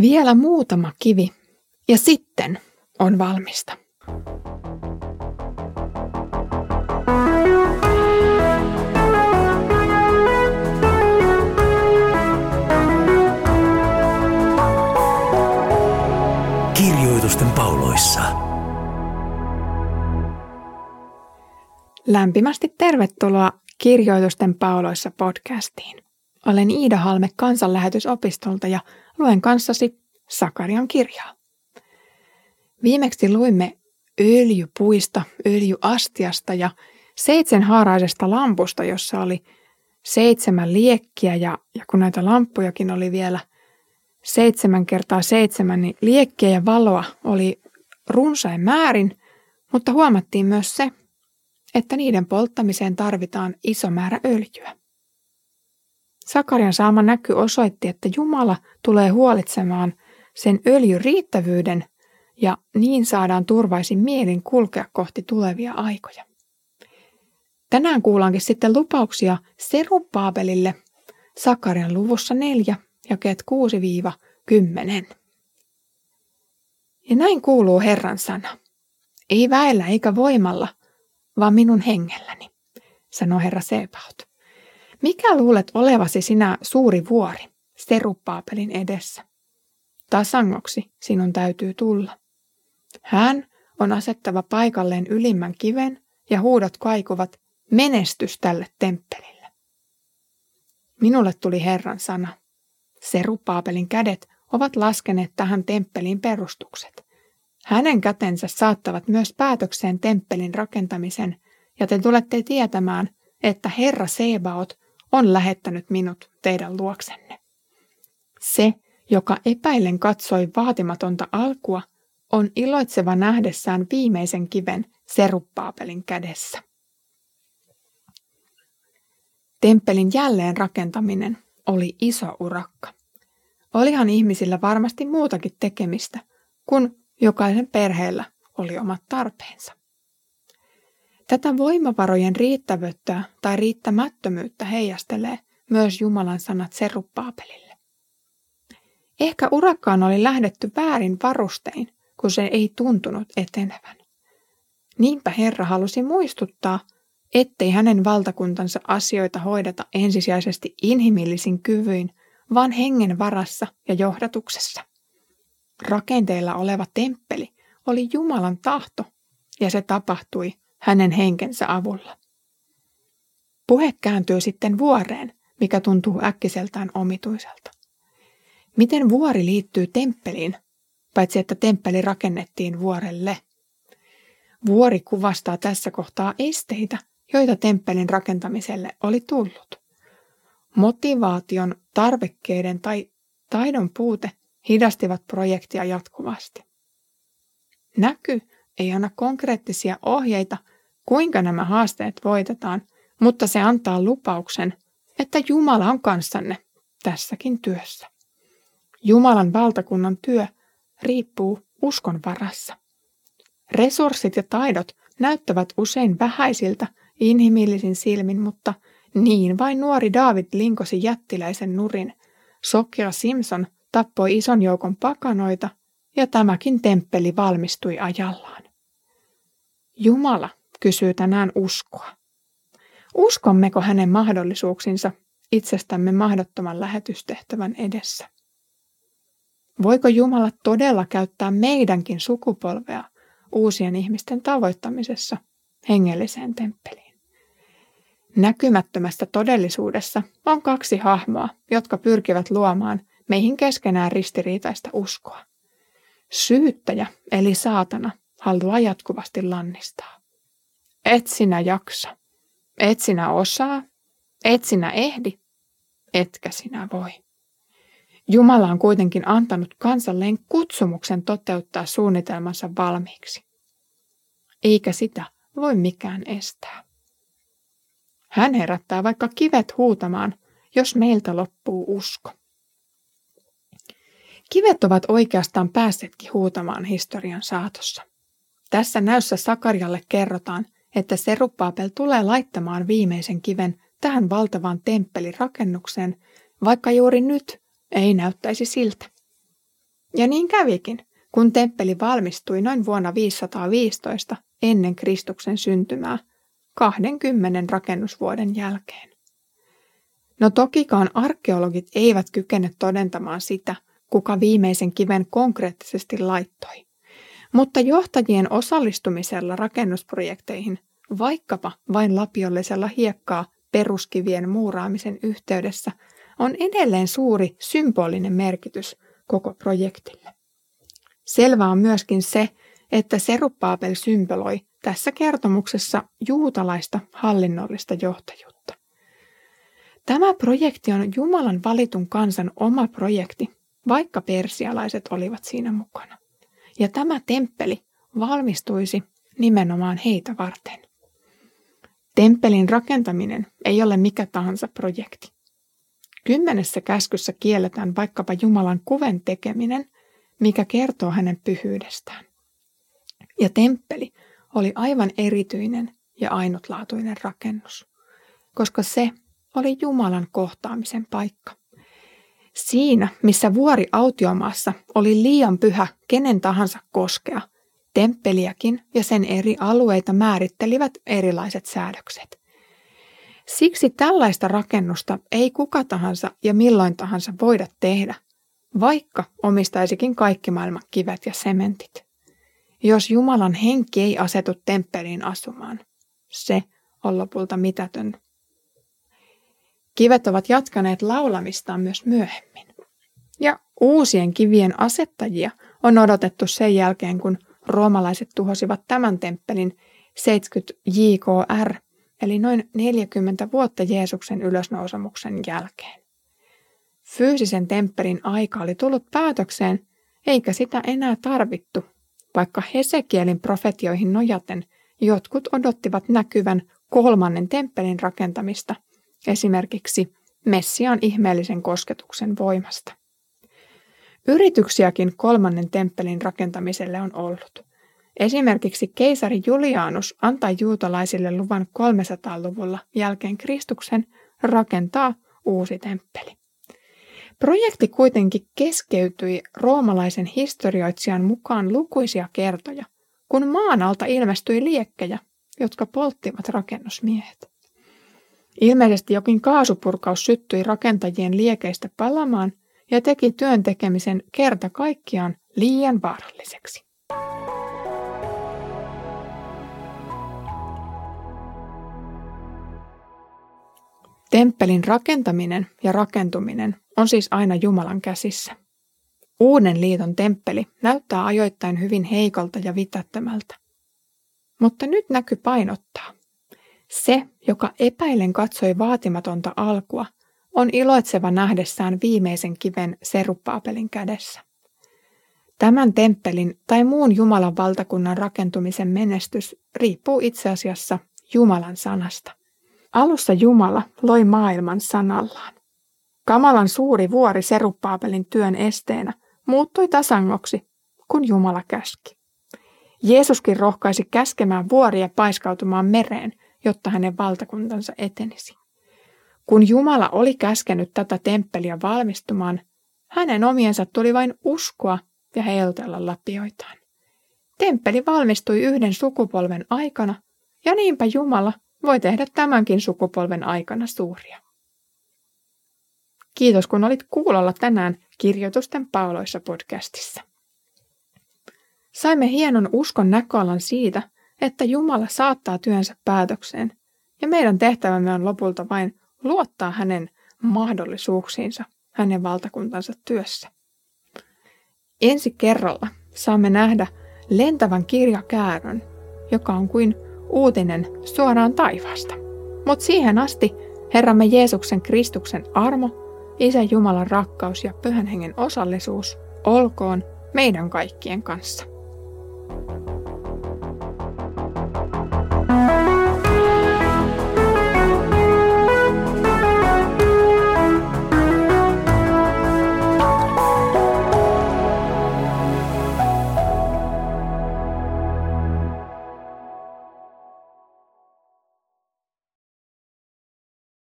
Vielä muutama kivi ja sitten on valmista. Kirjoitusten pauloissa. Lämpimästi tervetuloa Kirjoitusten pauloissa podcastiin. Olen Iida Halme kansanlähetysopistolta ja luen kanssasi Sakarian kirjaa. Viimeksi luimme öljypuista, öljyastiasta ja seitsemänhaaraisesta lampusta, jossa oli seitsemän liekkiä ja, ja kun näitä lampujakin oli vielä seitsemän kertaa seitsemän, niin liekkiä ja valoa oli runsain määrin, mutta huomattiin myös se, että niiden polttamiseen tarvitaan iso määrä öljyä. Sakarian saama näky osoitti, että Jumala tulee huolitsemaan sen öljyn riittävyyden ja niin saadaan turvaisin mielin kulkea kohti tulevia aikoja. Tänään kuullaankin sitten lupauksia Serupaabelille Sakarian luvussa 4, jakeet 6-10. Ja näin kuuluu Herran sana. Ei väellä eikä voimalla, vaan minun hengelläni, sanoo Herra Sebaot. Mikä luulet olevasi sinä suuri vuori, Serupaapelin edessä? Tasangoksi sinun täytyy tulla. Hän on asettava paikalleen ylimmän kiven ja huudot kaikuvat menestys tälle temppelille. Minulle tuli Herran sana. Serupaapelin kädet ovat laskeneet tähän temppelin perustukset. Hänen kätensä saattavat myös päätökseen temppelin rakentamisen, ja te tulette tietämään, että Herra Sebaot on lähettänyt minut teidän luoksenne. Se, joka epäillen katsoi vaatimatonta alkua, on iloitseva nähdessään viimeisen kiven seruppaapelin kädessä. Temppelin jälleen rakentaminen oli iso urakka. Olihan ihmisillä varmasti muutakin tekemistä, kun jokaisen perheellä oli omat tarpeensa. Tätä voimavarojen riittävyyttä tai riittämättömyyttä heijastelee myös Jumalan sanat Seruppaapelille. Ehkä urakkaan oli lähdetty väärin varustein, kun se ei tuntunut etenevän. Niinpä Herra halusi muistuttaa, ettei hänen valtakuntansa asioita hoideta ensisijaisesti inhimillisin kyvyin, vaan hengen varassa ja johdatuksessa. Rakenteilla oleva temppeli oli Jumalan tahto, ja se tapahtui hänen henkensä avulla. Puhe kääntyy sitten vuoreen, mikä tuntuu äkkiseltään omituiselta. Miten vuori liittyy temppeliin, paitsi että temppeli rakennettiin vuorelle? Vuori kuvastaa tässä kohtaa esteitä, joita temppelin rakentamiselle oli tullut. Motivaation, tarvekkeiden tai taidon puute hidastivat projektia jatkuvasti. Näky ei anna konkreettisia ohjeita kuinka nämä haasteet voitetaan, mutta se antaa lupauksen, että Jumala on kanssanne tässäkin työssä. Jumalan valtakunnan työ riippuu uskon varassa. Resurssit ja taidot näyttävät usein vähäisiltä inhimillisin silmin, mutta niin vain nuori David linkosi jättiläisen nurin. Sokea Simpson tappoi ison joukon pakanoita ja tämäkin temppeli valmistui ajallaan. Jumala kysyy tänään uskoa. Uskommeko hänen mahdollisuuksinsa itsestämme mahdottoman lähetystehtävän edessä? Voiko Jumala todella käyttää meidänkin sukupolvea uusien ihmisten tavoittamisessa hengelliseen temppeliin? Näkymättömässä todellisuudessa on kaksi hahmoa, jotka pyrkivät luomaan meihin keskenään ristiriitaista uskoa. Syyttäjä eli saatana haluaa jatkuvasti lannistaa. Et sinä jaksa. Et sinä osaa. Et sinä ehdi. Etkä sinä voi. Jumala on kuitenkin antanut kansalleen kutsumuksen toteuttaa suunnitelmansa valmiiksi. Eikä sitä voi mikään estää. Hän herättää vaikka kivet huutamaan, jos meiltä loppuu usko. Kivet ovat oikeastaan päässeetkin huutamaan historian saatossa. Tässä näyssä Sakarialle kerrotaan, että Seruppaapel tulee laittamaan viimeisen kiven tähän valtavaan temppelirakennukseen, vaikka juuri nyt ei näyttäisi siltä. Ja niin kävikin, kun temppeli valmistui noin vuonna 515 ennen Kristuksen syntymää, 20 rakennusvuoden jälkeen. No tokikaan arkeologit eivät kykene todentamaan sitä, kuka viimeisen kiven konkreettisesti laittoi. Mutta johtajien osallistumisella rakennusprojekteihin, vaikkapa vain lapiollisella hiekkaa peruskivien muuraamisen yhteydessä, on edelleen suuri symbolinen merkitys koko projektille. Selvää on myöskin se, että Seruppaapel symboloi tässä kertomuksessa juutalaista hallinnollista johtajuutta. Tämä projekti on Jumalan valitun kansan oma projekti, vaikka persialaiset olivat siinä mukana. Ja tämä temppeli valmistuisi nimenomaan heitä varten. Temppelin rakentaminen ei ole mikä tahansa projekti. Kymmenessä käskyssä kielletään vaikkapa Jumalan kuven tekeminen, mikä kertoo hänen pyhyydestään. Ja temppeli oli aivan erityinen ja ainutlaatuinen rakennus, koska se oli Jumalan kohtaamisen paikka. Siinä, missä vuori autiomaassa oli liian pyhä kenen tahansa koskea, temppeliäkin ja sen eri alueita määrittelivät erilaiset säädökset. Siksi tällaista rakennusta ei kuka tahansa ja milloin tahansa voida tehdä, vaikka omistaisikin kaikki maailman kivet ja sementit. Jos Jumalan henki ei asetu temppeliin asumaan, se on lopulta mitätön Kivet ovat jatkaneet laulamistaan myös myöhemmin. Ja uusien kivien asettajia on odotettu sen jälkeen, kun roomalaiset tuhosivat tämän temppelin 70 JKR, eli noin 40 vuotta Jeesuksen ylösnousemuksen jälkeen. Fyysisen temppelin aika oli tullut päätökseen, eikä sitä enää tarvittu, vaikka Hesekielin profetioihin nojaten jotkut odottivat näkyvän kolmannen temppelin rakentamista – esimerkiksi Messian ihmeellisen kosketuksen voimasta. Yrityksiäkin kolmannen temppelin rakentamiselle on ollut. Esimerkiksi keisari Julianus antaa juutalaisille luvan 300-luvulla jälkeen Kristuksen rakentaa uusi temppeli. Projekti kuitenkin keskeytyi roomalaisen historioitsijan mukaan lukuisia kertoja, kun maan alta ilmestyi liekkejä, jotka polttivat rakennusmiehet. Ilmeisesti jokin kaasupurkaus syttyi rakentajien liekeistä palamaan ja teki työn tekemisen kerta kaikkiaan liian vaaralliseksi. Temppelin rakentaminen ja rakentuminen on siis aina Jumalan käsissä. Uuden liiton temppeli näyttää ajoittain hyvin heikolta ja vitättömältä. Mutta nyt näky painottaa – se, joka epäilen katsoi vaatimatonta alkua, on iloitseva nähdessään viimeisen kiven seruppaapelin kädessä. Tämän temppelin tai muun Jumalan valtakunnan rakentumisen menestys riippuu itse asiassa Jumalan sanasta. Alussa Jumala loi maailman sanallaan. Kamalan suuri vuori seruppaapelin työn esteenä muuttui tasangoksi, kun Jumala käski. Jeesuskin rohkaisi käskemään vuoria paiskautumaan mereen – jotta hänen valtakuntansa etenisi. Kun Jumala oli käskenyt tätä temppeliä valmistumaan, hänen omiensa tuli vain uskoa ja heiltella lapioitaan. Temppeli valmistui yhden sukupolven aikana, ja niinpä Jumala voi tehdä tämänkin sukupolven aikana suuria. Kiitos kun olit kuulolla tänään Kirjoitusten pauloissa podcastissa. Saimme hienon uskon näköalan siitä, että Jumala saattaa työnsä päätökseen ja meidän tehtävämme on lopulta vain luottaa hänen mahdollisuuksiinsa hänen valtakuntansa työssä. Ensi kerralla saamme nähdä lentävän kirjakäärön, joka on kuin uutinen suoraan taivaasta. Mutta siihen asti Herramme Jeesuksen Kristuksen armo, Isä Jumalan rakkaus ja Pyhän Hengen osallisuus olkoon meidän kaikkien kanssa.